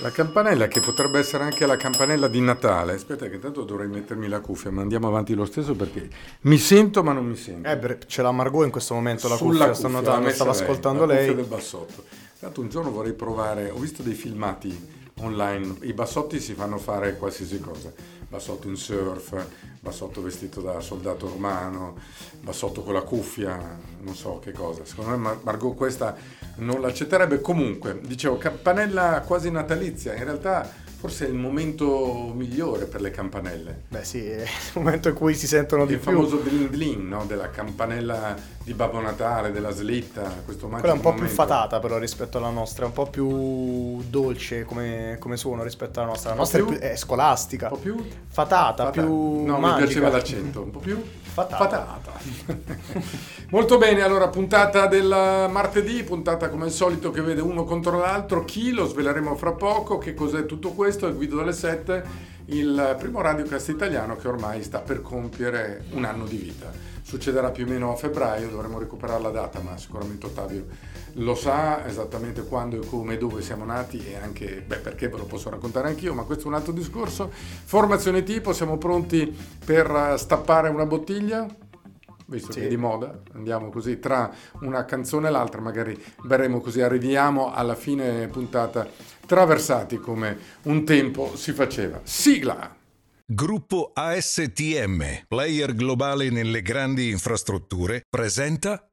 La campanella che potrebbe essere anche la campanella di Natale. Aspetta che tanto dovrei mettermi la cuffia, ma andiamo avanti lo stesso perché mi sento ma non mi sento. Eh, ce l'ha Margot in questo momento la Sulla cuffia, cuffia, notando, stava lei, ascoltando la lei. cuffia del bassotto. Tanto un giorno vorrei provare, ho visto dei filmati online, i bassotti si fanno fare qualsiasi cosa, bassotto in surf, bassotto vestito da soldato romano, bassotto con la cuffia, non so che cosa. Secondo me Mar- Margot questa non l'accetterebbe. Comunque, dicevo, campanella quasi natalizia, in realtà forse è il momento migliore per le campanelle. Beh sì, è il momento in cui si sentono di Il più. famoso bling bling, no? della campanella di Babbo Natale, della slitta, questo magico Quella è un po' più momento. fatata però rispetto alla nostra, è un po' più dolce come, come suono rispetto alla nostra. La nostra è, più- più- è scolastica, Un po' più fatata, Fatata. più No, mi magica. piaceva l'accento, un po' più Fatata. Molto bene, allora puntata del martedì, puntata come al solito che vede uno contro l'altro, chi lo sveleremo fra poco, che cos'è tutto questo, è Guido dalle 7, il primo radiocast italiano che ormai sta per compiere un anno di vita. Succederà più o meno a febbraio, dovremo recuperare la data, ma sicuramente Ottavio lo sa esattamente quando e come e dove siamo nati e anche beh, perché ve lo posso raccontare anch'io, ma questo è un altro discorso. Formazione tipo, siamo pronti per eh, stappare una bottiglia? Visto Sì. che è di moda, andiamo così tra una canzone e l'altra, magari berremo così, arriviamo alla fine puntata traversati come un tempo si faceva. Sigla! Gruppo ASTM, player globale nelle grandi infrastrutture, presenta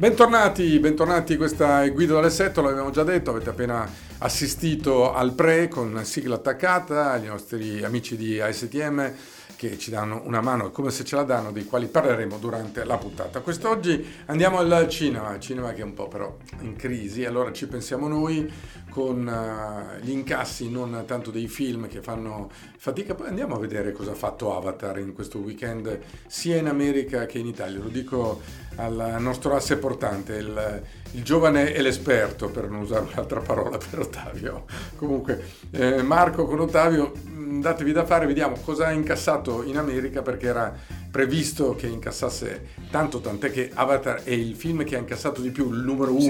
Bentornati, bentornati, questa è Guido 7, l'abbiamo già detto, avete appena assistito al pre con sigla attaccata, agli nostri amici di ASTM che ci danno una mano come se ce la danno, dei quali parleremo durante la puntata. Quest'oggi andiamo al cinema, cinema che è un po' però in crisi, allora ci pensiamo noi con eh, gli incassi non tanto dei film che fanno fatica, poi andiamo a vedere cosa ha fatto Avatar in questo weekend sia in America che in Italia, lo dico al nostro asse portante, il, il giovane e l'esperto, per non usare un'altra parola per Ottavio. Comunque, eh, Marco con Ottavio, mh, datevi da fare, vediamo cosa ha incassato in America perché era previsto che incassasse tanto, tant'è che Avatar è il film che ha incassato di più, il numero Sì.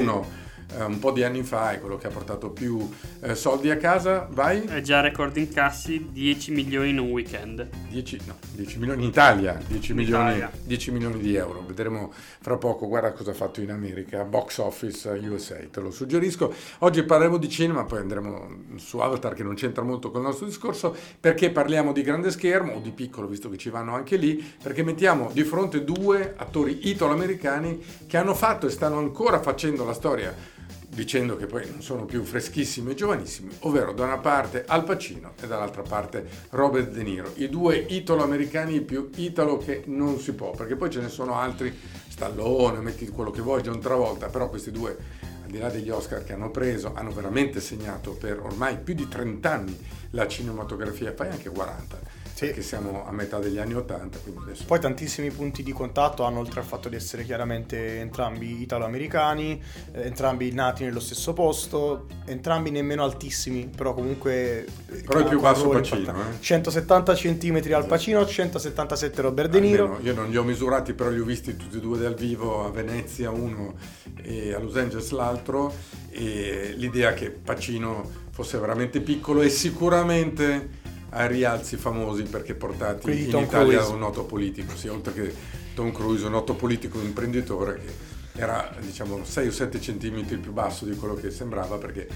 Eh, un po' di anni fa è quello che ha portato più eh, soldi a casa, vai? È già record incassi 10 milioni in un weekend. 10, no, 10 milioni in Italia, 10 In milioni, Italia. 10 milioni di euro. Vedremo fra poco, guarda cosa ha fatto in America, Box Office USA, te lo suggerisco. Oggi parleremo di cinema, poi andremo su Avatar che non c'entra molto con il nostro discorso, perché parliamo di grande schermo o di piccolo, visto che ci vanno anche lì, perché mettiamo di fronte due attori italo-americani che hanno fatto e stanno ancora facendo la storia dicendo che poi non sono più freschissimi e giovanissimi, ovvero da una parte Al Pacino e dall'altra parte Robert De Niro, i due italo-americani più italo che non si può, perché poi ce ne sono altri, Stallone, metti quello che vuoi, John Travolta, però questi due, al di là degli Oscar che hanno preso, hanno veramente segnato per ormai più di 30 anni la cinematografia, poi anche 40, Sì. perché siamo a metà degli anni 80, quindi adesso... Poi tantissimi punti di contatto hanno oltre al fatto di essere chiaramente entrambi italo-americani, eh, entrambi nati nello stesso posto, entrambi nemmeno altissimi, però comunque... eh, Però il più basso Pacino, eh. 170 cm al Pacino, 177 Robert De Niro. Almeno io non li ho misurati, però li ho visti tutti e due dal vivo a Venezia uno e a Los Angeles l'altro e l'idea che Pacino fosse veramente piccolo e sicuramente ha rialzi famosi perché portati Quelli di in Tom Italia Cruise. da un noto politico, sì, oltre che Tom Cruise, un noto politico imprenditore che era diciamo 6 o 7 centimetri più basso di quello che sembrava perché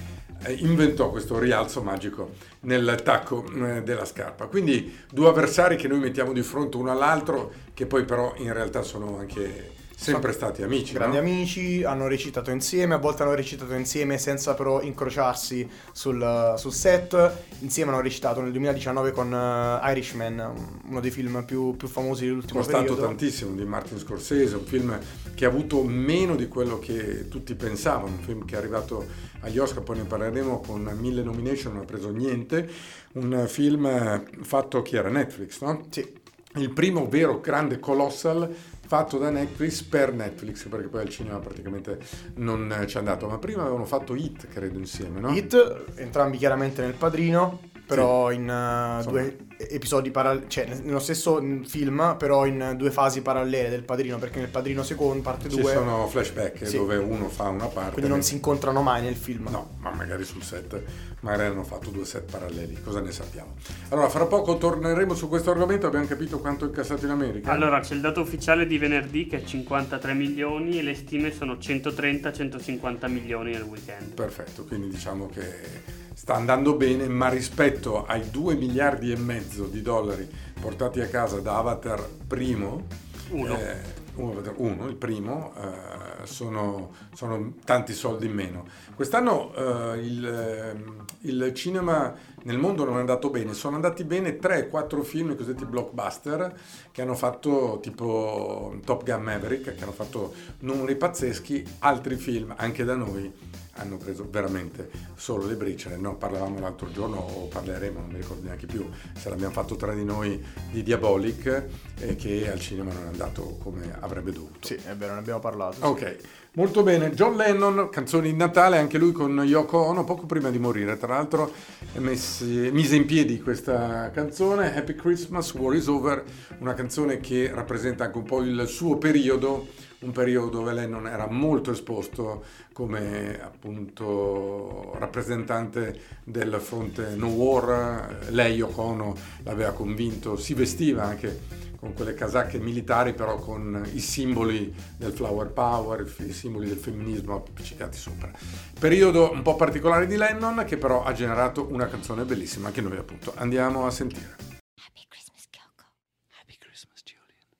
eh, inventò questo rialzo magico nel tacco eh, della scarpa. Quindi due avversari che noi mettiamo di fronte uno all'altro, che poi però in realtà sono anche sempre stati amici. Grandi no? amici, hanno recitato insieme, a volte hanno recitato insieme senza però incrociarsi sul, sul set. Insieme hanno recitato nel 2019 con eh, Irishman, uno dei film più, più famosi dell'ultimo Costato periodo. tantissimo di Martin Scorsese, un film che ha avuto meno di quello che tutti pensavano, un film che è arrivato agli Oscar, poi ne parleremo con mille nomination, non ha preso niente, un film eh, fatto che era Netflix, no? Sì, il primo vero grande colossal fatto da Netflix per Netflix, perché poi al cinema praticamente non eh, ci è andato. Ma prima avevano fatto Hit, credo, insieme, no? Hit, entrambi chiaramente nel padrino, però in uh, Insomma. due episodi paralleli, cioè nel- nello stesso film, però in due fasi parallele del padrino, perché nel padrino secondo, parte Ci 2, sono flashback Sì. dove uno fa una parte. quindi non si incontrano mai nel film. No, ma magari sul set, magari hanno fatto due set paralleli, cosa ne sappiamo? Allora, fra poco torneremo su questo argomento, abbiamo capito quanto è incassato in America? Allora, c'è il dato ufficiale di venerdì che è 53 milioni e le stime sono 130-150 milioni nel weekend. Perfetto, quindi diciamo che sta andando bene, ma rispetto ai 2 miliardi e mezzo di dollari portati a casa da Avatar primo, Uno. eh, uno, il primo, eh, sono, sono tanti soldi in meno. Quest'anno eh, il, ehm, il cinema nel mondo non è andato bene, sono andati bene 3-4 film, cosiddetti blockbuster, che hanno fatto tipo Top Gun Maverick, che hanno fatto numeri pazzeschi, altri film anche da noi hanno preso veramente solo le briciole. No, parlavamo l'altro giorno, o parleremo, non mi ricordo neanche più, se l'abbiamo fatto tra di noi, di Diabolic, eh, che al cinema non è andato come avrebbe dovuto. Sì, è vero, ne abbiamo parlato. sì. Ok, molto bene. John Lennon, canzoni di Natale, anche lui con Yoko Ono, poco prima di morire, tra l'altro, messi- mise in piedi questa canzone, Happy Christmas, War is Over, una canzone che rappresenta anche un po' il suo periodo, un periodo dove Lennon era molto esposto come appunto rappresentante del fronte No War, lei Yoko Ono l'aveva convinto, si vestiva anche con quelle casacche militari però con i simboli del flower power, i simboli del femminismo appiccicati sopra. Periodo un po' particolare di Lennon che però ha generato una canzone bellissima che noi appunto andiamo a sentire. Happy Christmas, Kyoko.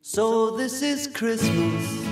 So this is Christmas.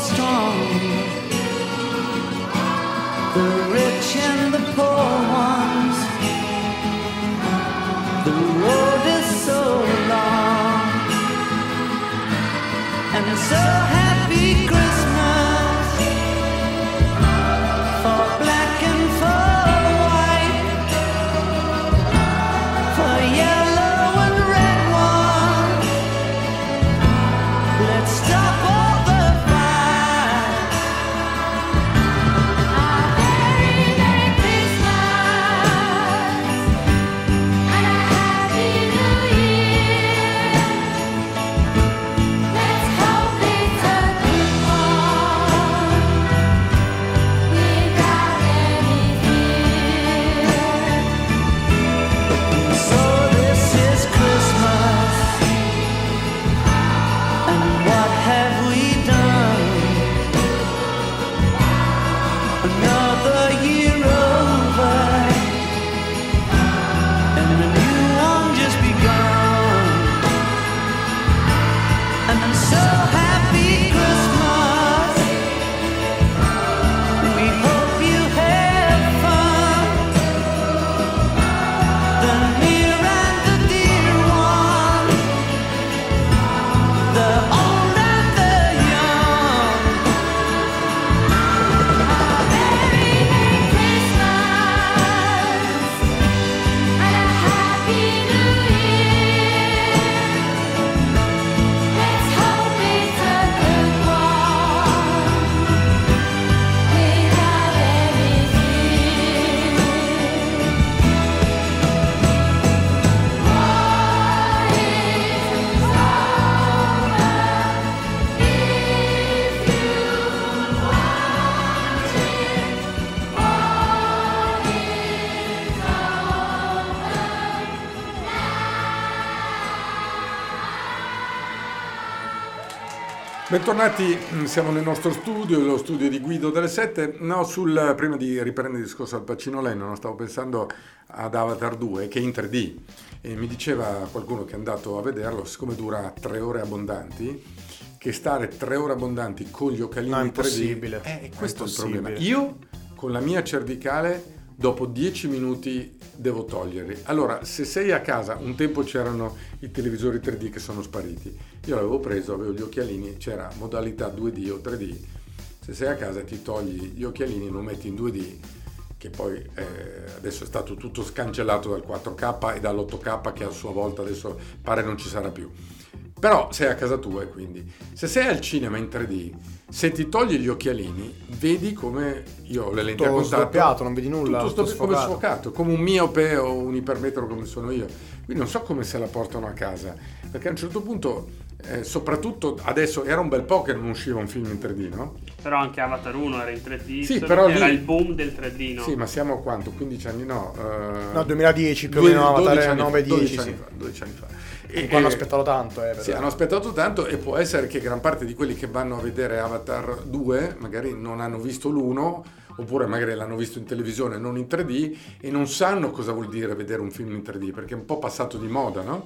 strong. The Bentornati, mm, siamo nel nostro studio, lo studio di Guido delle 7. No, sul, prima di riprendere il discorso al Pacino Lennon, stavo pensando ad Avatar 2 che è in 3D e mi diceva qualcuno che è andato a vederlo, siccome dura tre ore abbondanti, che stare tre ore abbondanti con gli occhialini No, è in 3D impossibile. eh, È questo è il problema. Io con la mia cervicale dopo 10 minuti devo toglierli. Allora, se sei a casa, un tempo c'erano i televisori 3D che sono spariti. Io l'avevo preso, avevo gli occhialini, c'era modalità 2D o 3D. Se sei a casa ti togli gli occhialini, lo metti in 2D, che poi eh, adesso è stato tutto scancellato dal 4K e dall'8K che a sua volta adesso pare non ci sarà più. Però sei a casa tua e quindi se sei al cinema in 3D, se ti togli gli occhialini, vedi come io ho le lenti a Tutto contatto. sdoppiato, non vedi nulla, Tutto tutto sdoppi- come sfocato. sfocato, come un miope o un ipermetro come sono io. Quindi non so come se la portano a casa, perché a un certo punto, eh, soprattutto adesso, era un bel po' che non usciva un film in 3D, no? Però anche Avatar 1 era in 3D. Sì, però che era lì- il boom del 3D, no? Sì, ma siamo a quanto? 15 anni no? eh, No, 2010 più o meno, Avatar 12 anni fa, 9, 10, 12 anni sì. fa, 12 anni fa. Comunque hanno aspettato tanto, eh. Sì, hanno aspettato tanto e può essere che gran parte di quelli che vanno a vedere Avatar 2 magari non hanno visto l'uno oppure magari l'hanno visto in televisione non in 3D e non sanno cosa vuol dire vedere un film in 3D perché è un po' passato di moda, no?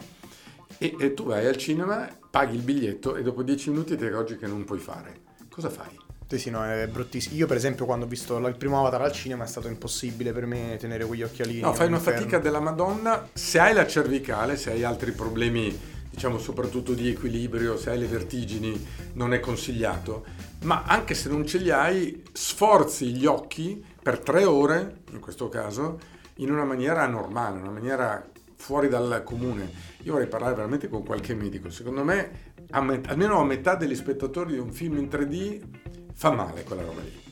E, e tu vai al cinema, paghi il biglietto e dopo 10 minuti ti accorgi che non puoi fare. Cosa fai? Sì, sì, no, è bruttissimo. Io, per esempio, quando ho visto il primo Avatar al cinema è stato impossibile per me tenere quegli occhialini. No, fai un una inferno. fatica della Madonna. Se hai la cervicale, se hai altri problemi, diciamo soprattutto di equilibrio, se hai le vertigini, non è consigliato. Ma anche se non ce li hai, sforzi gli occhi per tre ore, in questo caso, in una maniera normale, una maniera fuori dal comune. Io vorrei parlare veramente con qualche medico. Secondo me, a met- almeno a metà degli spettatori di un film in 3D fa male quella roba lì.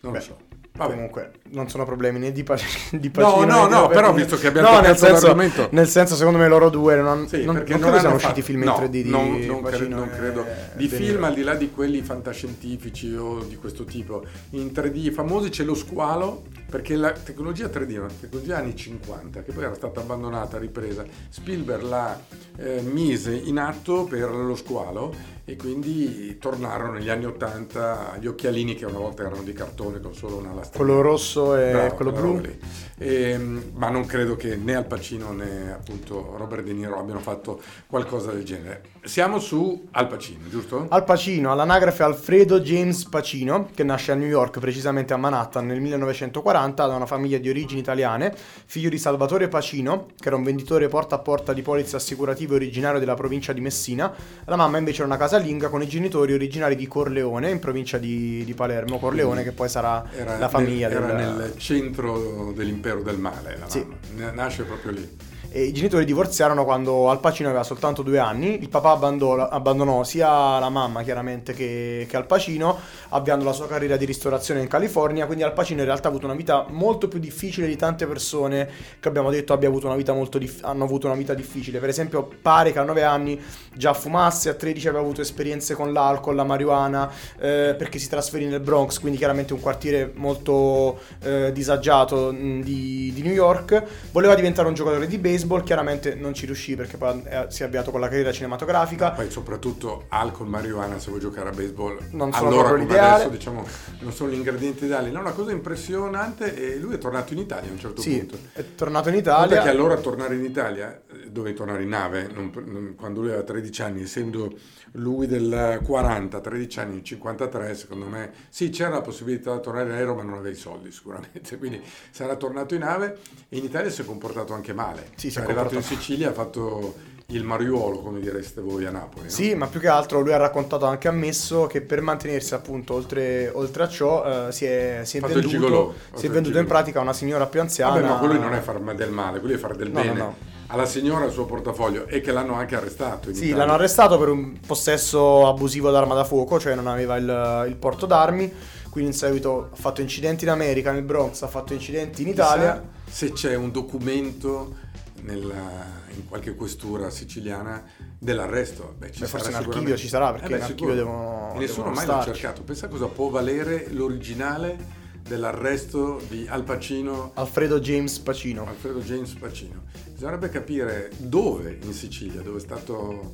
Non Beh, lo so. Vabbè. Comunque, non sono problemi né di, pace, di No, no, di no, però visto che abbiamo no, nel senso, l'argomento- nel senso, secondo me loro due non, Sì, non, non non siano hanno usciti fatto- film no, in 3D di non, non Pacino non credo. di De film al di là di quelli fantascientifici o di questo tipo in 3D famosi c'è lo squalo perché la tecnologia 3D è una tecnologia anni 50 che poi era stata abbandonata ripresa Spielberg la eh, mise in atto per lo squalo e quindi tornarono negli anni 80 gli occhialini che una volta erano di cartone con solo una lastra Quello rosso e Bravo, quello blu. lì. Ehm, ma non credo che né Al Pacino né appunto Robert De Niro abbiano fatto qualcosa del genere. Siamo su Al Pacino, giusto? Al Pacino, all'anagrafe Alfredo James Pacino, che nasce a New York, precisamente a Manhattan, nel 1940, da una famiglia di origini italiane, figlio di Salvatore Pacino, che era un venditore porta a porta di polizze assicurative originario della provincia di Messina. La mamma invece era una casalinga con i genitori originari di Corleone, in provincia di, di Palermo. Corleone, che poi sarà la famiglia era del... nel centro dell'impero del male, la Sì. Nasce proprio lì. E I genitori divorziarono quando Al Pacino aveva soltanto due anni. Il papà abbandonò, abbandonò sia la mamma, chiaramente, che, che Al Pacino, avviando la sua carriera di ristorazione in California. Quindi Al Pacino in realtà ha avuto una vita molto più difficile di tante persone che abbiamo detto avuto dif- hanno avuto una vita difficile. Per esempio, pare che a 9 anni già fumasse, a 13 aveva avuto esperienze con l'alcol, la marijuana, eh, perché si trasferì nel Bronx, quindi chiaramente un quartiere molto eh, disagiato di, di New York. Voleva diventare un giocatore di baseball, chiaramente non ci riuscì perché poi si è avviato con la carriera cinematografica. Poi soprattutto alcol, marijuana, se vuoi giocare a baseball, Non sono allora come l'ideale. adesso diciamo non sono gli ingredienti ideali. No, una cosa impressionante e lui è tornato in Italia a un certo Sì, punto. è tornato in Italia. che allora tornare in Italia, eh, dove tornare in nave, non- non- quando lui aveva 13 anni, essendo lui del 40, 13 anni, il 53, secondo me, sì, c'era la possibilità di tornare in aereo, ma non aveva i soldi sicuramente, quindi sarà tornato in nave e in Italia si è comportato anche male. Sì, si è è arrivato in Sicilia, ha fatto il mariuolo, come direste voi a Napoli. no? Sì, ma più che altro lui ha raccontato anche ammesso che per mantenersi appunto oltre, oltre a ciò eh, si è, si è Fatto venduto, gigolò, si è venduto in pratica a una signora più anziana. Vabbè, ma quello non è far del male, quello è fare del No, no, bene. no. Alla signora il suo portafoglio e che l'hanno anche arrestato. Sì, Italia. l'hanno arrestato per un possesso abusivo d'arma da fuoco, cioè non aveva il, il porto d'armi, quindi in seguito ha fatto incidenti in America, nel Bronx, ha fatto incidenti in Italia. Se c'è un documento nella- in qualche questura siciliana dell'arresto. Beh, ci Beh, sarà forse in archivio ci sarà, perché Eh beh, in archivio devono- E Nessuno devono mai l'ha cercato. Pensa cosa può valere l'originale dell'arresto di Al Pacino Alfredo James Pacino. Alfredo James Pacino. Bisognerebbe capire dove in Sicilia, dove è stato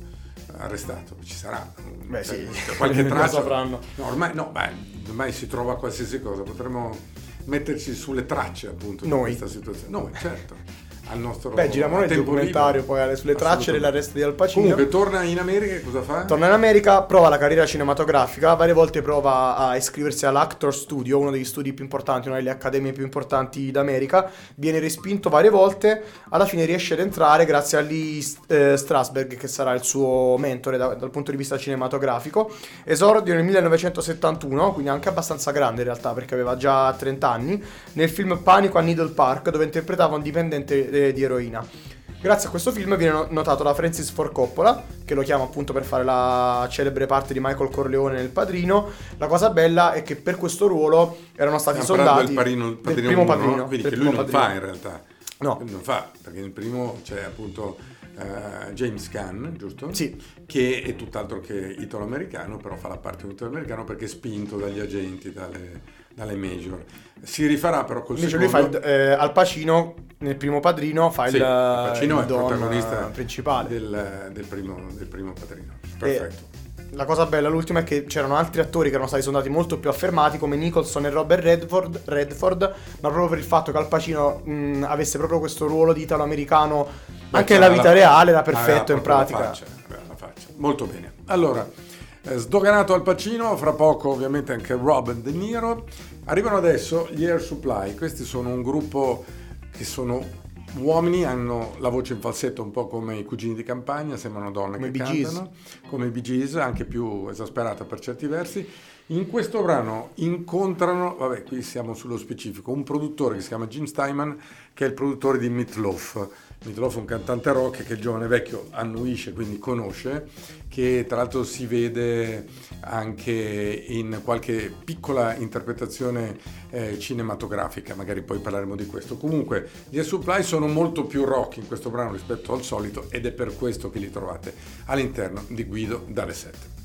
arrestato, ci sarà. Beh, Cioè, sì. c'è qualche traccia. No, ormai, no, beh, ormai si trova qualsiasi cosa, potremmo metterci sulle tracce appunto di questa situazione. Noi, certo, al nostro Beh, giriamo il documentario libero. poi sulle tracce dell'arresto di Al Pacino. Comunque torna in America e cosa fa? Torna in America, prova la carriera cinematografica, varie volte prova a iscriversi all'Actor Studio, uno degli studi più importanti, una delle accademie più importanti d'America, viene respinto varie volte, alla fine riesce ad entrare grazie a Lee eh, Strasberg, che sarà il suo mentore da- dal punto di vista cinematografico. Esordio nel 1971, quindi anche abbastanza grande in realtà, perché aveva già 30 anni, nel film Panico a Needle Park, dove interpretava un dipendente eh, di eroina. Grazie a questo film viene no- notato da Francis Ford Coppola, che lo chiama appunto per fare la celebre parte di Michael Corleone nel Padrino. La cosa bella è che per questo ruolo erano stati Stiamo soldati del, parino, il del padrino primo uno, no? padrino, quindi del che lui primo non padrino. fa in realtà. No. Lui Non fa, perché nel primo c'è appunto eh, James Gunn, giusto? Sì. Che è tutt'altro che italo-americano, però fa la parte di un italo-americano perché è spinto dagli agenti, dalle, dalle major. Si rifarà però col Invece lui secondo... fa il, eh, Al Pacino nel primo padrino fa Sì, il, Al Pacino il è il protagonista principale. del, del primo, del primo padrino. E Perfetto. la cosa bella l'ultima è che c'erano altri attori che erano stati sondati molto più affermati come Nicholson e Robert Redford, Redford ma proprio per il fatto che Al Pacino mh, avesse proprio questo ruolo di italo-americano Beh, anche nella vita la- reale era perfetto in pratica. faccia, la faccia. Molto bene. Allora, eh, sdoganato al Pacino, fra poco ovviamente anche Robert De Niro. Arrivano adesso gli Air Supply, questi sono un gruppo che sono uomini, hanno la voce in falsetto un po' come i cugini di campagna, sembrano donne Come che Bee cantano, come i Bee Gees, anche più esasperata per certi versi. In questo brano incontrano, vabbè qui siamo sullo specifico, un produttore che si chiama Jim Steinman, che è il produttore di Meatloaf. Meatloaf è un cantante rock che il giovane vecchio annuisce, quindi conosce, che tra l'altro si vede anche in qualche piccola interpretazione eh, cinematografica, magari poi parleremo di questo. Comunque gli Supply sono molto più rock in questo brano rispetto al solito ed è per questo che li trovate all'interno di Guido dalle 7.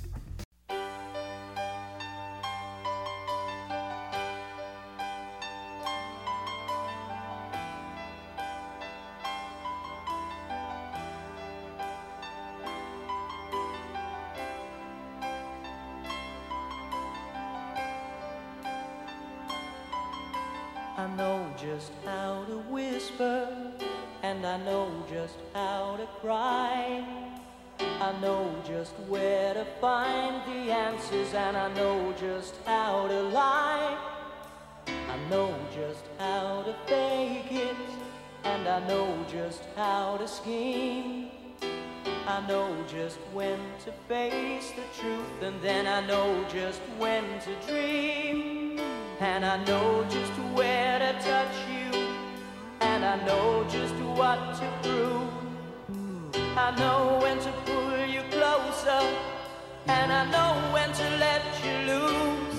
Know just how to whisper, and I know just how to cry. I know just where to find the answers, and I know just how to lie. I know just how to fake it, and I know just how to scheme. I know just when to face the truth, and then I know just when to dream. And I know just where touch you, and I know just what to prove. I know when to pull you closer, and I know when to let you loose.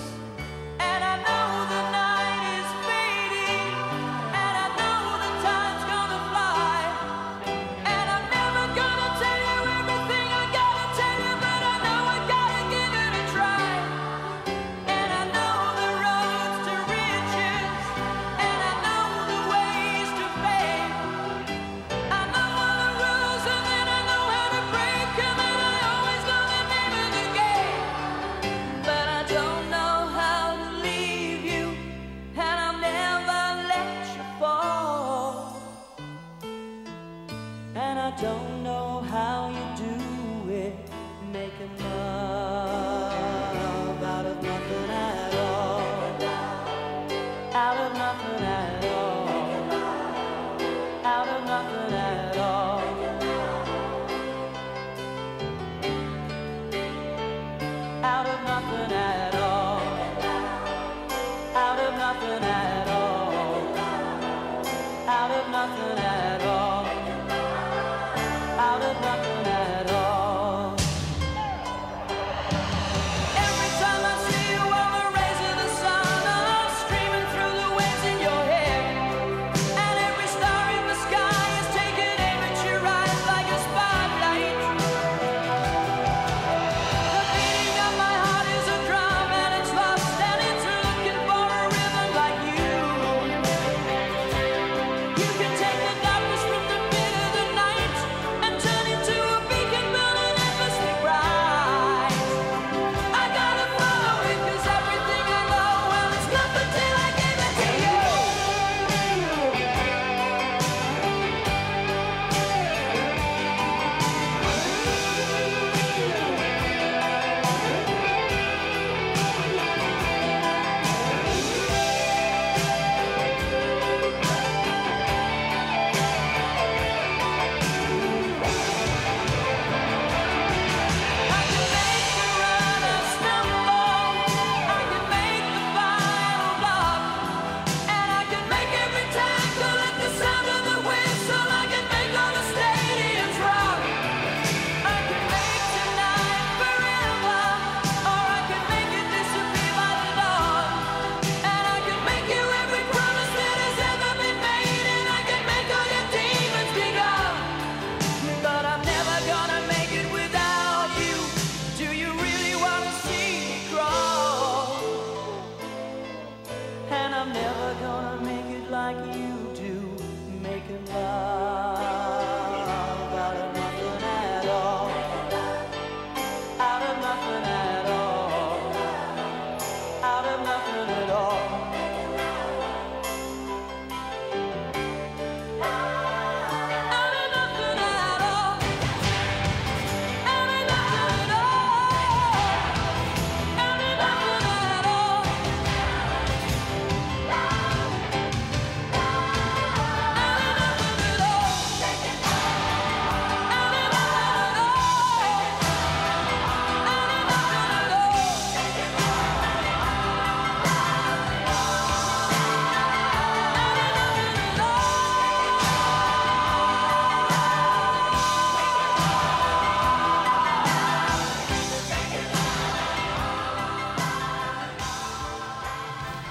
don't know how you do it, make a move.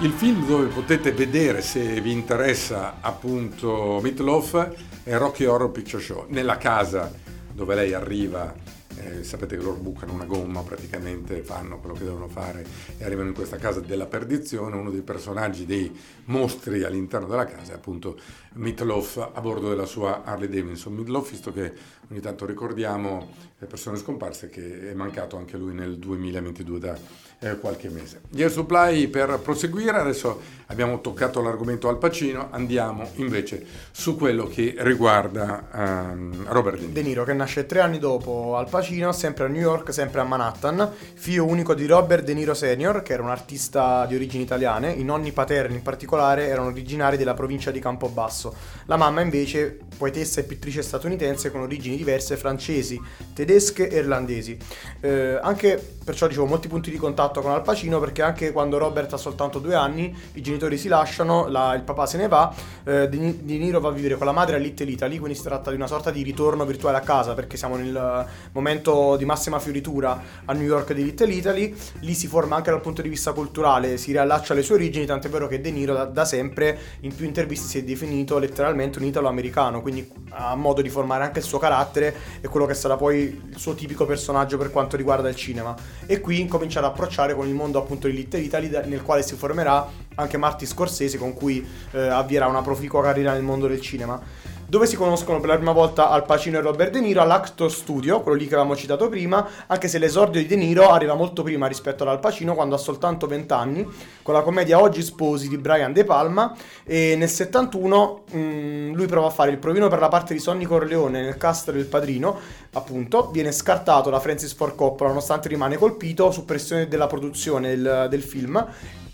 Il film dove potete vedere se vi interessa appunto Meatloaf è Rocky Horror Picture Show. Nella casa dove lei arriva, eh, sapete che loro bucano una gomma praticamente, fanno quello che devono fare e arrivano in questa casa della perdizione. Uno dei personaggi dei mostri all'interno della casa è appunto Meatloaf a bordo della sua Harley Davidson. Meatloaf, visto che ogni tanto ricordiamo le persone scomparse, che è mancato anche lui nel 2022 da eh, qualche mese. Air Supply per proseguire, adesso abbiamo toccato l'argomento Al Pacino, andiamo invece su quello che riguarda ehm, Robert De Niro. De Niro che nasce tre anni dopo Al Pacino, sempre a New York, sempre a Manhattan, figlio unico di Robert De Niro Sr., che era un artista di origini italiane, i nonni paterni in particolare erano originari della provincia di Campobasso, la mamma invece poetessa e pittrice statunitense con origini diverse francesi, tedesche e irlandesi. Eh, anche perciò dicevo molti punti di contatto con Al Pacino perché anche quando Robert ha soltanto due anni i genitori si lasciano, la- il papà se ne va, eh, De Ni- De Niro va a vivere con la madre a Little Italy, quindi si tratta di una sorta di ritorno virtuale a casa perché siamo nel momento di massima fioritura a New York di Little Italy, lì si forma anche dal punto di vista culturale, si riallaccia alle sue origini, tant'è vero che De Niro da, da sempre in più interviste si è definito letteralmente un italo-americano, quindi ha modo di formare anche il suo carattere e quello che sarà poi il suo tipico personaggio per quanto riguarda il cinema. E qui incomincia ad approcciare con il mondo appunto di Little Italy nel quale si formerà anche Marty Scorsese con cui eh, avvierà una proficua carriera nel mondo del cinema. Dove si conoscono per la prima volta Al Pacino e Robert De Niro all'Actor Studio, quello lì che avevamo citato prima, anche se l'esordio di De Niro arriva molto prima rispetto all'Al Pacino quando ha soltanto 20 anni, con la commedia Oggi sposi di Brian De Palma e nel 71 mm, lui prova a fare il provino per la parte di Sonny Corleone nel cast del Padrino, appunto, viene scartato da Francis Ford Coppola nonostante rimane colpito su pressione della produzione del, del film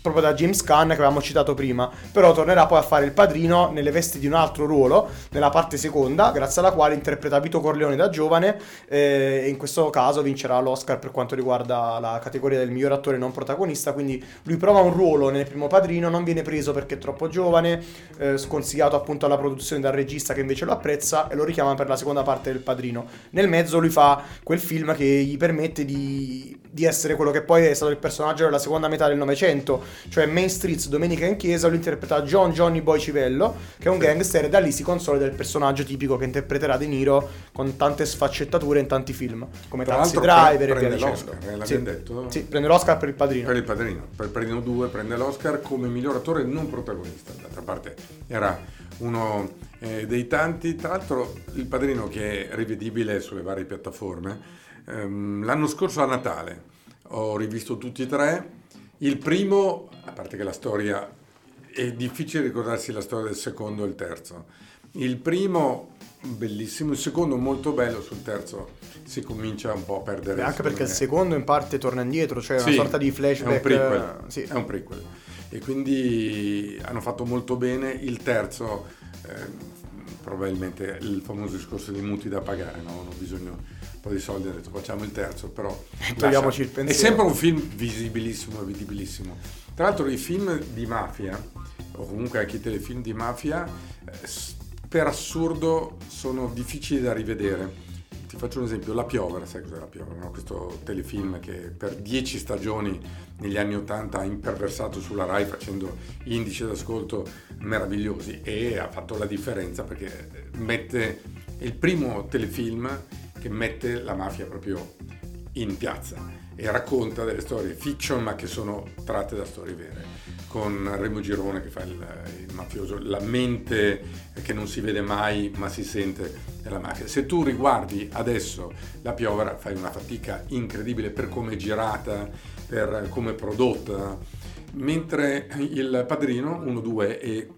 proprio da James Caan che avevamo citato prima, però tornerà poi a fare il padrino nelle vesti di un altro ruolo, nella parte seconda, grazie alla quale interpreta Vito Corleone da giovane eh, e in questo caso vincerà l'Oscar per quanto riguarda la categoria del miglior attore non protagonista, quindi lui prova un ruolo nel primo padrino, non viene preso perché è troppo giovane, eh, sconsigliato appunto alla produzione dal regista che invece lo apprezza e lo richiama per la seconda parte del padrino. Nel mezzo lui fa quel film che gli permette di, di essere quello che poi è stato il personaggio della seconda metà del Novecento, cioè Main Streets, Domenica in Chiesa, lo interpreta John Johnny Boy Civello, che è un gangster e da lì si consolida il personaggio tipico che interpreterà De Niro con tante sfaccettature in tanti film, come Tra Taxi Driver e pre- via prende dicendo. l'Oscar, eh, Sì. l'abbiamo detto? Sì, prende l'Oscar per il padrino. Per il Padrino, per il Padrino 2 prende l'Oscar come miglior attore non protagonista, d'altra parte era uno eh, dei tanti, tra l'altro il Padrino che è rivedibile sulle varie piattaforme, ehm, l'anno scorso a Natale ho rivisto tutti e tre, il primo, a parte che la storia è difficile ricordarsi la storia del secondo e il terzo, il primo bellissimo, il secondo molto bello, sul terzo si comincia un po' a perdere. Beh, anche perché il me. secondo in parte torna indietro, cioè una Sì, sorta di flashback. È un prequel. eh, sì. È un prequel. E quindi hanno fatto molto bene. Il terzo, eh, probabilmente il famoso discorso dei muti da pagare, no? hanno bisogno po' di soldi, hanno detto facciamo il terzo, però Togliamoci il È pensiero. sempre un film visibilissimo vedibilissimo. Tra l'altro i film di mafia, o comunque anche i telefilm di mafia, eh, per assurdo sono difficili da rivedere. Ti faccio un esempio, La Piovra, sai cos'è La Piovra? no? Questo telefilm che per dieci stagioni negli anni Ottanta ha imperversato sulla RAI facendo indici d'ascolto meravigliosi e ha fatto la differenza perché mette è il primo telefilm che mette la mafia proprio in piazza e racconta delle storie fiction ma che sono tratte da storie vere. con Remo Girone che fa il, il mafioso, la mente che non si vede mai ma si sente nella mafia. Se tu riguardi adesso La Piovra fai una fatica incredibile per come è girata, per come è prodotta, mentre il Padrino 1, 2 e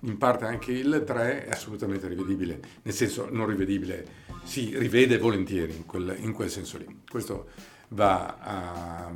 in parte anche il 3 è assolutamente rivedibile, nel senso non rivedibile, si rivede volentieri in quel, in quel senso lì. Questo va a,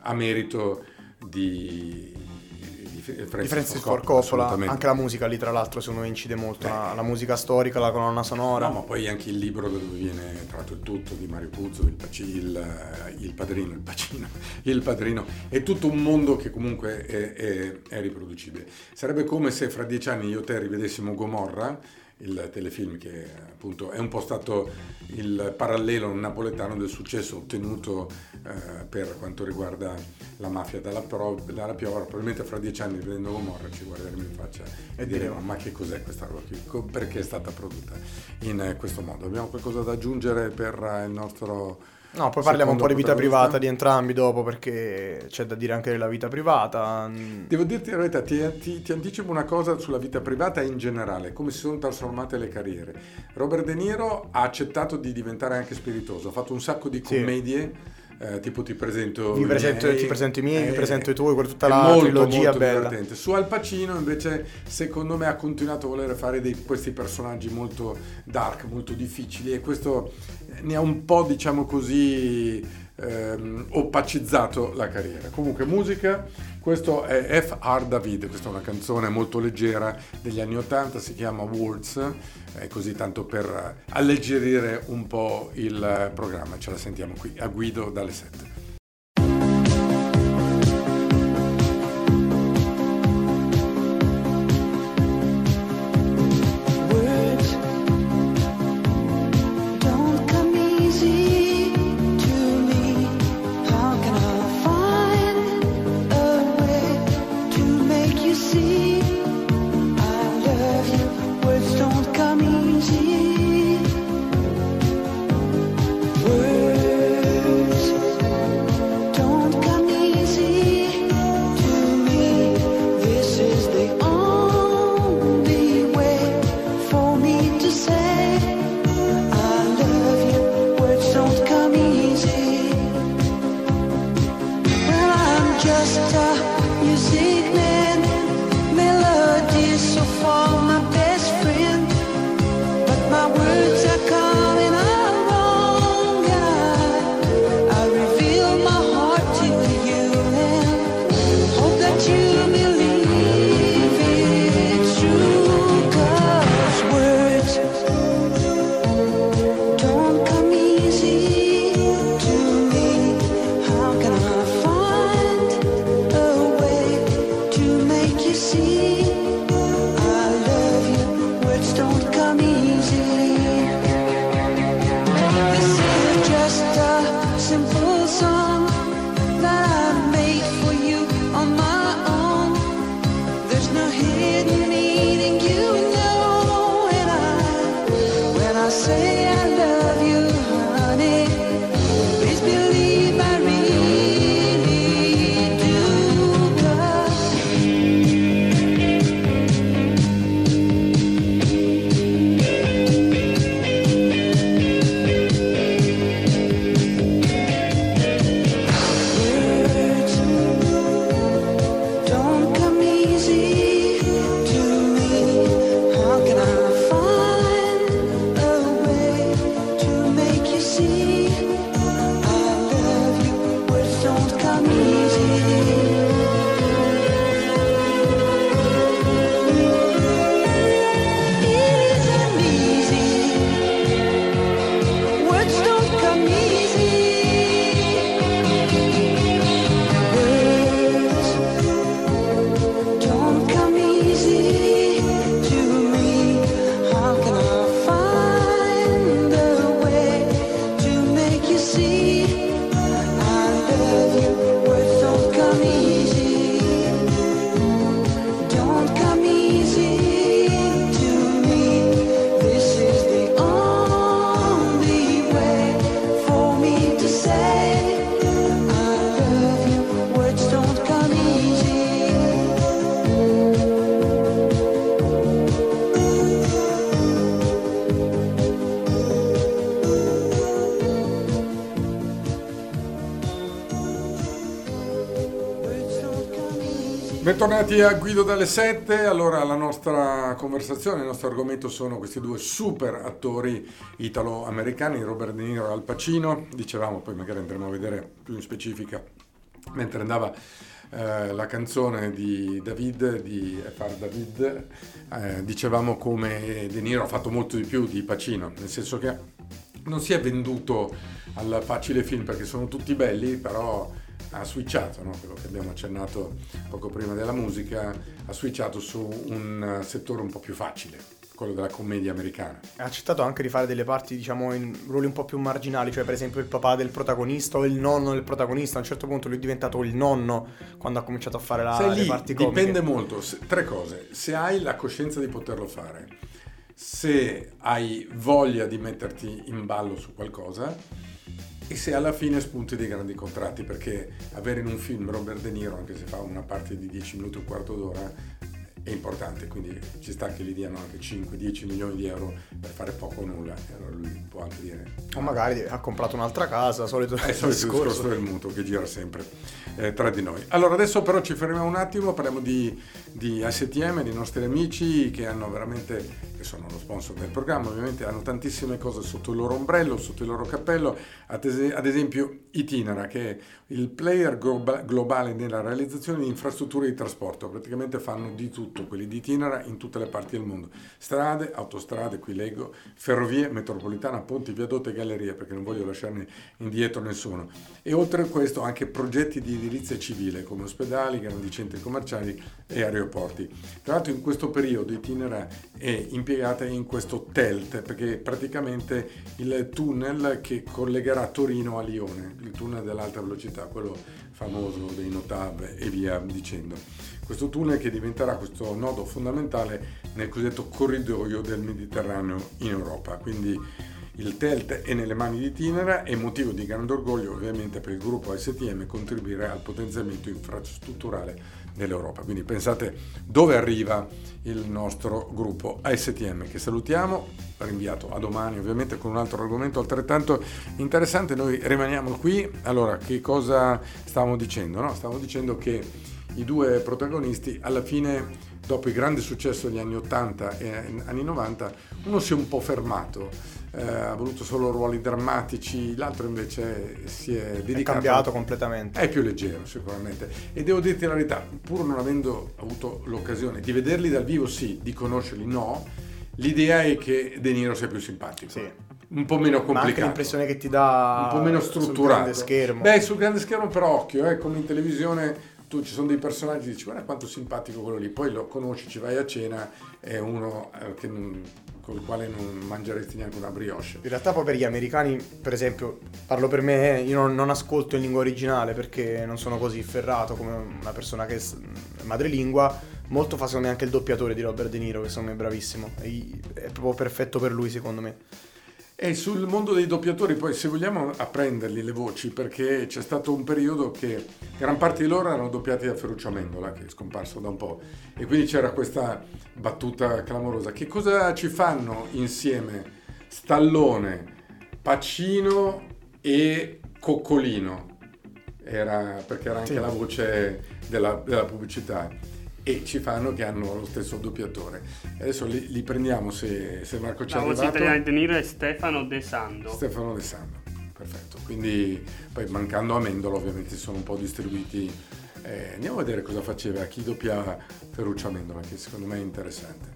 a merito di, di Francis, Di Francis Ford Coppola, anche la musica lì tra l'altro secondo me incide molto, la, la musica storica, la colonna sonora. No, ma poi anche il libro da dove viene tratto il tutto di Mario Puzo, il, il, il padrino, il pacino, il padrino, è tutto un mondo che comunque è, è- è riproducibile. Sarebbe come se fra dieci anni io e te rivedessimo Gomorra, il telefilm che appunto è un po' stato il parallelo napoletano del successo ottenuto eh, per quanto riguarda la mafia dalla, Pro- dalla Piovra, probabilmente fra dieci anni vedendo Gomorra ci guarderemo in faccia e diremo ma che cos'è questa roba qui, perché è stata prodotta in questo modo. Abbiamo qualcosa da aggiungere per il nostro... No, poi parliamo un po' di vita privata di entrambi dopo perché c'è da dire anche della vita privata. Devo dirti la verità, ti, ti- ti anticipo una cosa sulla vita privata e in generale, come si sono trasformate le carriere. Robert De Niro ha accettato di diventare anche spiritoso, ha fatto un sacco di Sì. Eh, tipo ti presento, Vi i presento- miei, ti presento i miei, vi presento i tuoi, quella- tutta la molto, trilogia molto bella. divertente. Su Al Pacino invece secondo me ha continuato a voler fare dei- questi personaggi molto dark, molto difficili e questo eh, ne ha un po' diciamo così ehm, opacizzato la carriera. Comunque musica, questo è F.R. David, questa è una canzone molto leggera degli anni 80, si chiama Words, è così tanto per alleggerire un po' il programma, ce la sentiamo qui a Guido dalle 7. Bentornati a Guido dalle 7, allora la nostra conversazione, il nostro argomento sono questi due super attori italo-americani, Robert De Niro e Al Pacino, dicevamo poi magari andremo a vedere più in specifica mentre andava eh, la canzone di David, di Far David, eh, dicevamo come De Niro ha fatto molto di più di Pacino, nel senso che non si è venduto al facile film perché sono tutti belli, però ha switchato, no? quello che abbiamo accennato poco prima della musica, ha switchato su un settore un po' più facile, quello della commedia americana. Ha accettato anche di fare delle parti, diciamo, in ruoli un po' più marginali, cioè per esempio il papà del protagonista o il nonno del protagonista. A un certo punto lui è diventato il nonno quando ha cominciato a fare la, Sei le lì, parti comiche. dipende molto, se- tre cose, se hai la coscienza di poterlo fare, se hai voglia di metterti in ballo su qualcosa e se alla fine spunti dei grandi contratti, perché avere in un film Robert De Niro, anche se fa una parte di 10 minuti o un quarto d'ora, è importante, quindi ci sta che gli diano anche 5-10 milioni di euro per fare poco o nulla, e allora lui può anche dire... O magari ha comprato un'altra casa, solito È il solito discorso. del mutuo che gira sempre eh, tra di noi. Allora, adesso però ci fermiamo un attimo, parliamo di, di STM, dei nostri amici che hanno veramente, sono lo sponsor del programma, ovviamente hanno tantissime cose sotto il loro ombrello, sotto il loro cappello, ad, es- ad esempio Itinera, che è il player globa- globale nella realizzazione di infrastrutture di trasporto, praticamente fanno di tutto, quelli di Itinera in tutte le parti del mondo, strade, autostrade, qui leggo, ferrovie, metropolitana, ponti, viadotti e gallerie, perché non voglio lasciarne indietro nessuno. E oltre a questo anche progetti di edilizia civile come ospedali, grandi centri commerciali e aeroporti. Tra l'altro in questo periodo Itinera è impiegata in questo TELT perché è praticamente il tunnel che collegherà Torino a Lione, il tunnel dell'alta velocità, quello famoso dei Notav e via dicendo. Questo tunnel che diventerà questo nodo fondamentale nel cosiddetto corridoio del Mediterraneo in Europa. Quindi il TELT è nelle mani di Tinera e motivo di grande orgoglio ovviamente per il gruppo STM contribuire al potenziamento infrastrutturale dell'Europa. Quindi pensate dove arriva il nostro gruppo ASTM che salutiamo, rinviato a domani ovviamente con un altro argomento altrettanto interessante. Noi rimaniamo qui. Allora, che cosa stavamo dicendo? No? Stavamo dicendo che i due protagonisti alla fine dopo il grande successo degli anni 80 e anni 90 uno si è un po' fermato eh, ha voluto solo ruoli drammatici l'altro invece si è È dedicato cambiato completamente. è più leggero sicuramente e devo dirti la verità pur non avendo avuto l'occasione di vederli dal vivo sì di conoscerli no l'idea è che De Niro sia più simpatico Sì. un po' meno Ma anche complicato l'impressione che ti dà un po' meno sul strutturato. grande schermo. Beh, sul grande schermo però occhio, eh, come in televisione tu ci sono dei personaggi dici guarda quanto simpatico quello lì, poi lo conosci, ci vai a cena, è uno eh, che con il quale non mangeresti neanche una brioche. In realtà poi per gli americani, per esempio, parlo per me, io non, non ascolto in lingua originale perché non sono così ferrato come una persona che è madrelingua. Molto fa secondo me anche il doppiatore di Robert De Niro, che secondo me è bravissimo. È proprio perfetto per lui, secondo me. E sul mondo dei doppiatori, poi se vogliamo apprenderli le voci, perché c'è stato un periodo che gran parte di loro erano doppiati da Ferruccio Amendola, che è scomparso da un po', e quindi c'era questa battuta clamorosa. Che cosa ci fanno insieme Stallone, Pacino e Coccolino? Era, perché era anche Sì. la voce della, della pubblicità. E ci fanno che hanno lo stesso doppiatore. Adesso li, li prendiamo se, se Marco ci è La voce italiana di De Niro è Stefano De Sando. Stefano De Sando, perfetto. Quindi poi mancando Amendola ovviamente si sono un po' distribuiti. Eh, andiamo a vedere cosa faceva chi doppiava Ferruccio Amendola, che secondo me è interessante.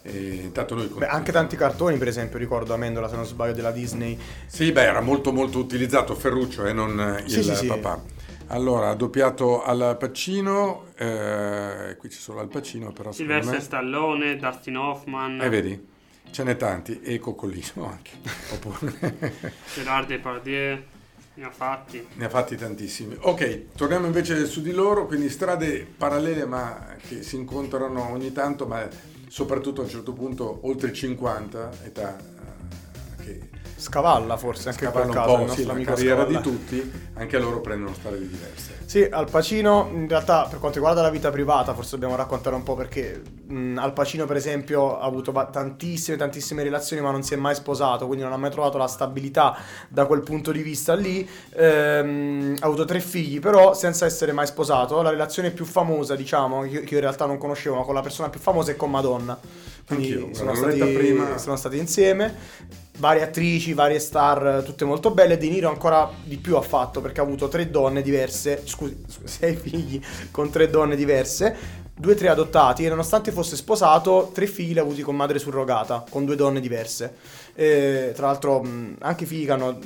E intanto noi Beh, anche tanti cartoni, per esempio, ricordo Amendola, se non sbaglio, della Disney. Sì, beh, era molto molto utilizzato Ferruccio e non eh, il Sì, sì, sì. Allora, ha doppiato Al Pacino, eh, qui c'è solo Al Pacino, però Sylvester me... Stallone, Dustin Hoffman, Eh, vedi? Ce n'è tanti, e Coccolino anche. Oppure... Gerard Depardieu, ne ha fatti. Ne ha fatti tantissimi. Ok, torniamo invece su di loro, quindi strade parallele ma che si incontrano ogni tanto, ma soprattutto a un certo punto oltre 50, età eh, che Scavalla forse anche in quel Scavalla un caso, po' sì, la carriera Scavalla. di tutti, anche loro prendono strade diverse. Sì, Al Pacino in realtà per quanto riguarda la vita privata forse dobbiamo raccontare un po' perché mh, Al Pacino per esempio ha avuto tantissime tantissime relazioni ma non si è mai sposato, quindi non ha mai trovato la stabilità da quel punto di vista lì. Ehm, ha avuto tre figli però senza essere mai sposato. La relazione più famosa diciamo, che io, che io in realtà non conoscevo ma con la persona più famosa è con Madonna. Quindi Anch'io, sono stati, sono stati insieme. Varie attrici, varie star, tutte molto belle. De Niro ancora di più ha fatto perché ha avuto tre donne diverse, scusi, sei figli con tre donne diverse, due tre adottati. E nonostante fosse sposato, tre figli li ha avuti con madre surrogata, con due donne diverse. E, tra l'altro anche figli che hanno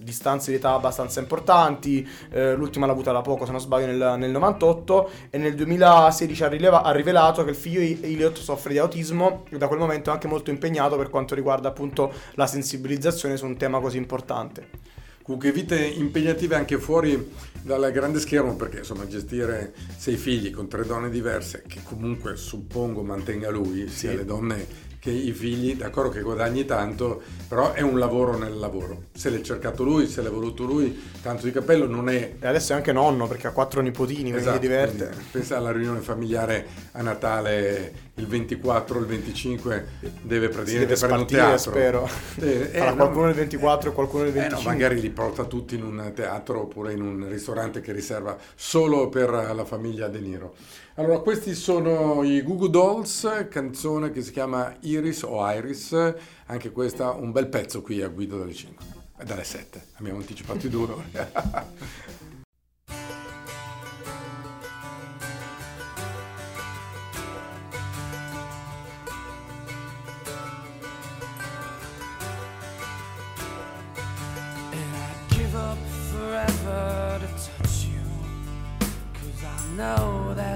distanze di età abbastanza importanti, eh, l'ultima l'ha avuta da poco se non sbaglio nel, nel 98 e nel 2016 ha, rileva- ha rivelato che il figlio Elliot soffre di autismo. E da quel momento è anche molto impegnato per quanto riguarda appunto la sensibilizzazione su un tema così importante. Comunque vite impegnative anche fuori dal grande schermo perché insomma gestire sei figli con tre donne diverse che comunque suppongo mantenga lui, sia Sì. le donne che i figli, d'accordo che guadagni tanto, però è un lavoro nel lavoro. Se l'è cercato lui, se l'è voluto lui, tanto di capello non è E adesso è anche nonno perché ha quattro nipotini, quindi Esatto, si diverte. quindi pensa alla riunione familiare a Natale il 24, il 25 deve Si praticamente deve fare un spartire, teatro. spero. Eh, eh, Farà no, qualcuno il 24 e qualcuno il eh, no, 25. magari li porta tutti in un teatro oppure in un ristorante che riserva solo per la famiglia De Niro. Allora, questi sono i Goo Goo Dolls, canzone che si chiama Iris o Iris, anche questa un bel pezzo qui a Guido dalle 5, eh, dalle 7, abbiamo anticipato i. Cause I know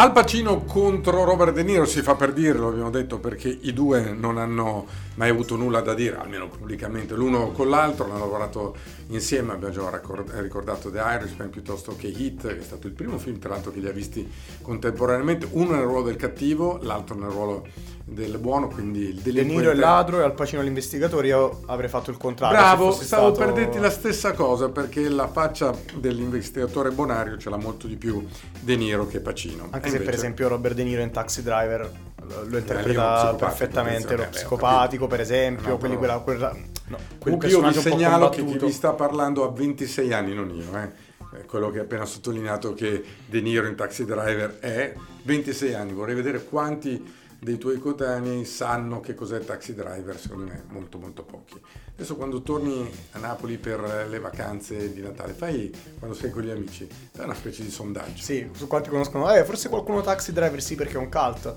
Al Pacino contro Robert De Niro si fa per dire, lo abbiamo detto, perché i due non hanno mai avuto nulla da dire, almeno pubblicamente, l'uno con l'altro, hanno lavorato insieme, abbiamo già ricordato The Irishman piuttosto che Hit, che è stato il primo film tra l'altro che li ha visti contemporaneamente, uno nel ruolo del cattivo, l'altro nel ruolo del buono, quindi il De delinquente. Niro è ladro e Al Pacino l'investigatore. Io avrei fatto il contrario. Bravo, stavo stato- per dirti la stessa cosa perché la faccia dell'investigatore Bonario ce l'ha molto di più De Niro che Pacino. Anche E se per invece- esempio Robert De Niro in Taxi Driver lo interpreta perfettamente, lo psicopatico per esempio, No, quelli, quella, quella- no, quel io vi segnalo che chi vi sta parlando ha 26 anni, non io, eh. Eh, quello che ha appena sottolineato che De Niro in Taxi Driver è 26 anni. Vorrei vedere quanti dei tuoi coetanei sanno che cos'è Taxi Driver, secondo me molto molto pochi. Adesso quando torni a Napoli per le vacanze di Natale, fai quando sei con gli amici, fai una specie di sondaggio. Sì, su quanti conoscono. Eh, forse qualcuno Taxi Driver sì perché è un cult.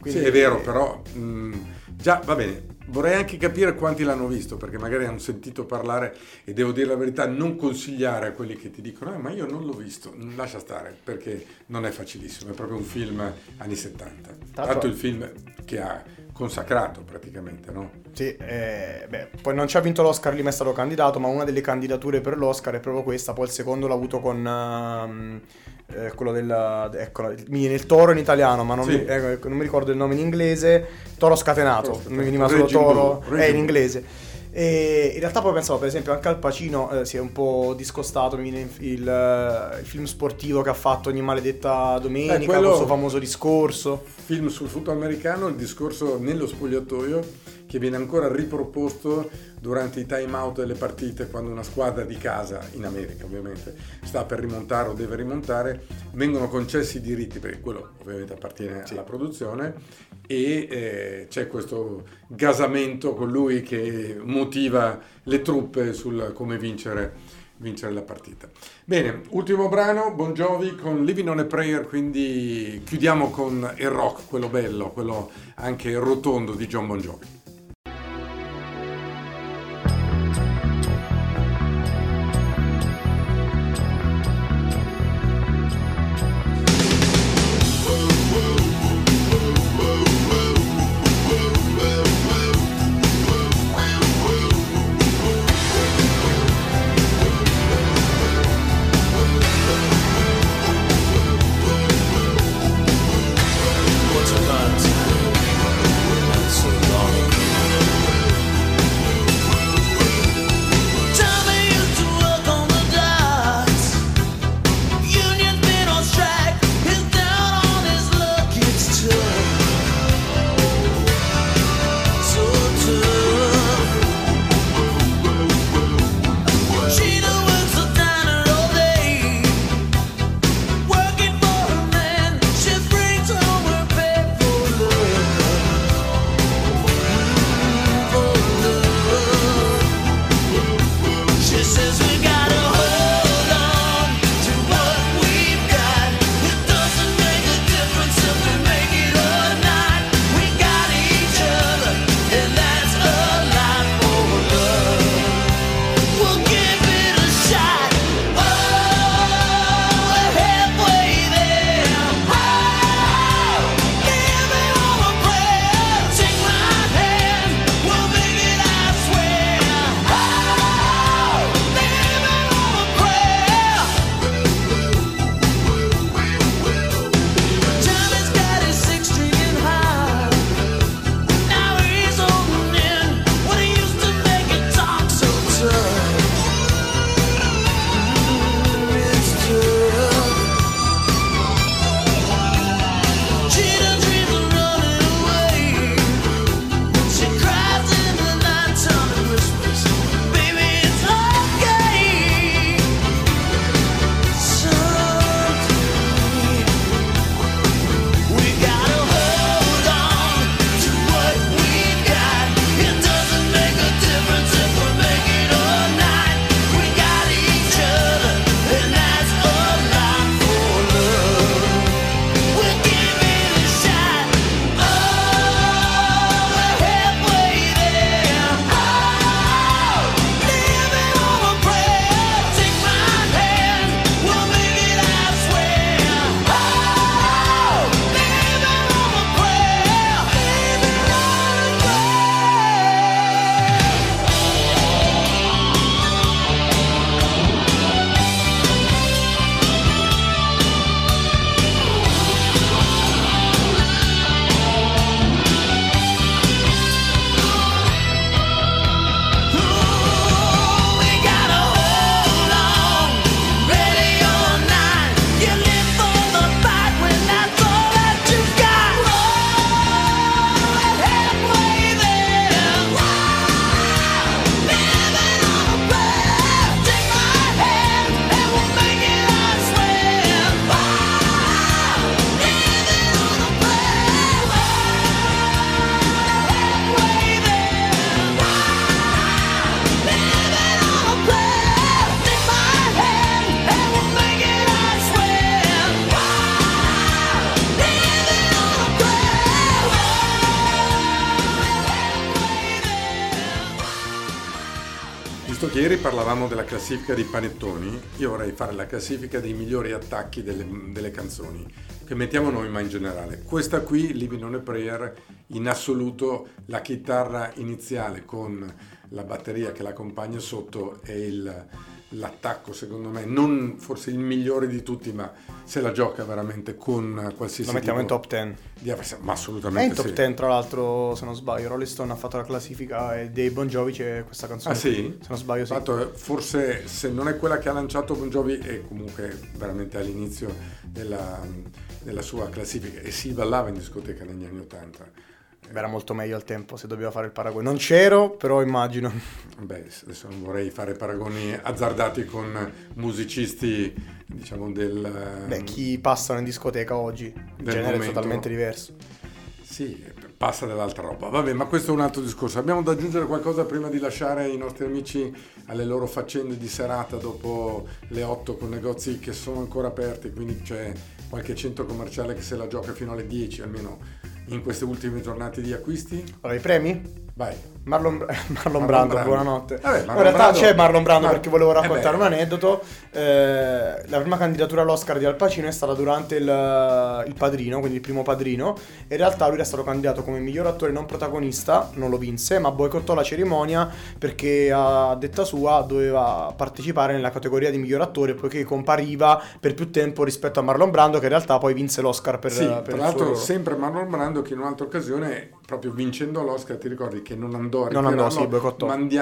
Quindi- Sì, è vero, però mh, già va bene. Vorrei anche capire quanti l'hanno visto, perché magari hanno sentito parlare e devo dire la verità, non consigliare a quelli che ti dicono, "Eh, ma io non l'ho visto, lascia stare, perché non è facilissimo, è proprio un film anni 70. Tra l'altro il film che ha consacrato praticamente, no? Sì, eh, beh, poi non ci ha vinto l'Oscar, lì ma è stato candidato, ma una delle candidature per l'Oscar è proprio questa, poi il secondo l'ha avuto con ehm, eh, quello del... ecco, mi viene il toro in italiano, ma non, Sì. mi, ecco, non mi ricordo il nome in inglese, Toro scatenato, non mi veniva solo Toro, è Raging in inglese. E in realtà poi pensavo per esempio anche al Pacino eh, si è un po' discostato, mi viene il, eh, il film sportivo che ha fatto ogni maledetta domenica, Eh, quello- il suo famoso discorso. Film sul football americano, il discorso nello spogliatoio che viene ancora riproposto durante i time out delle partite quando una squadra di casa, in America ovviamente, sta per rimontare o deve rimontare, vengono concessi i diritti, perché quello ovviamente appartiene alla produzione, e eh, c'è questo gasamento con lui che motiva le truppe sul come vincere vincere la partita. Bene, ultimo brano, Bon Jovi con Living on a Prayer, quindi chiudiamo con il rock, quello bello, quello anche rotondo di John Bon Jovi. Classifica dei panettoni, io vorrei fare la classifica dei migliori attacchi delle, delle canzoni, che mettiamo noi ma in generale. Questa qui, Living on a Prayer, in assoluto la chitarra iniziale con la batteria che l'accompagna sotto è il- l'attacco secondo me, non forse il migliore di tutti, ma se la gioca veramente con qualsiasi Lo mettiamo in top 10. di. Ma È assolutamente in top sì. 10 tra l'altro, se non sbaglio. Rolling Stone ha fatto la classifica e dei Bon Jovi c'è questa canzone. Ah sì? Se non sbaglio sì. Fatto, eh, forse se non è quella che ha lanciato Bon Jovi è comunque veramente all'inizio della, della sua classifica e si ballava in discoteca negli anni 80. Era molto meglio al tempo se doveva fare il paragone. Non c'ero, però immagino. Beh, adesso non vorrei fare paragoni azzardati con musicisti, diciamo, del... Beh, chi passano in discoteca oggi, il genere è momento. totalmente diverso. Sì, passa dell'altra roba. Vabbè, ma questo è un altro discorso. Abbiamo da aggiungere qualcosa prima di lasciare i nostri amici alle loro faccende di serata dopo le 8 con negozi che sono ancora aperti, quindi c'è qualche centro commerciale che se la gioca fino alle 10, almeno in queste ultime giornate di acquisti. Allora, i premi? Vai. Marlon, Marlon Brando, Brando. buonanotte. Vabbè, Marlon in realtà Brando- c'è Marlon Brando Ma- perché volevo eh raccontare un aneddoto. Eh, la prima candidatura all'Oscar di Al Pacino è stata durante il, il Padrino, quindi il primo Padrino. In realtà lui era stato candidato come miglior attore non protagonista, non lo vinse, ma boicottò la cerimonia perché a detta sua doveva partecipare nella categoria di miglior attore poiché compariva per più tempo rispetto a Marlon Brando che in realtà poi vinse l'Oscar per, sì, per tra l'altro suo... sempre Marlon Brando che in un'altra occasione, proprio vincendo l'Oscar, ti ricordi che non andò a Non andò, sì,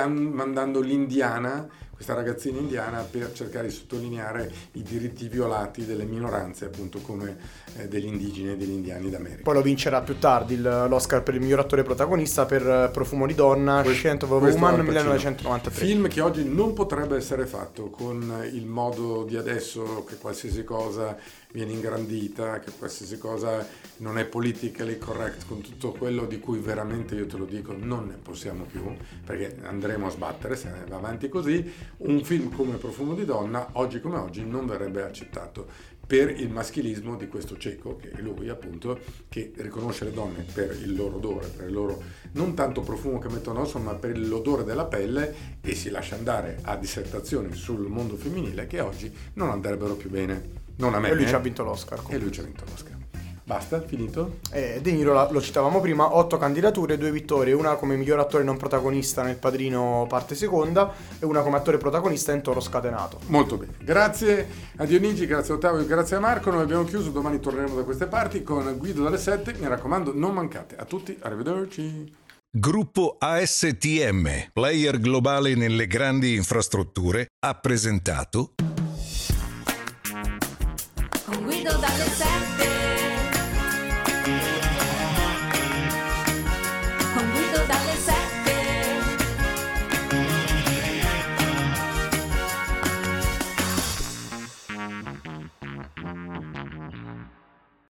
mandando l'indiana, questa ragazzina indiana, per cercare di sottolineare i diritti violati delle minoranze, appunto come eh, degli indigeni e degli indiani d'America. Poi lo vincerà più tardi il- l'Oscar per il miglior attore protagonista per eh, Profumo di donna, Questo- Scent of a Woman Al Pacino. 1993. Film che oggi non potrebbe essere fatto con il modo di adesso che qualsiasi cosa viene ingrandita, che qualsiasi cosa non è politically correct, con tutto quello di cui veramente io te lo dico non ne possiamo più, perché andremo a sbattere se va avanti così. Un film come Profumo di donna, oggi come oggi, non verrebbe accettato per il maschilismo di questo cieco, che è lui appunto, che riconosce le donne per il loro odore, per il loro non tanto profumo che mettono addosso, ma per l'odore della pelle e si lascia andare a dissertazioni sul mondo femminile che oggi non andrebbero più bene. Non a me. E lui eh. ci ha vinto l'Oscar. E lui ci ha vinto l'Oscar. Basta, finito? Eh, De Niro la- lo citavamo prima, otto candidature, due vittorie, una come miglior attore non protagonista nel Padrino parte seconda e una come attore protagonista in Toro Scatenato. Molto bene. Grazie a Dionigi, grazie a Ottavio, grazie a Marco. Noi abbiamo chiuso, domani torneremo da queste parti con Guido dalle 7. Mi raccomando, non mancate. A tutti, arrivederci. Gruppo ASTM, player globale nelle grandi infrastrutture, ha presentato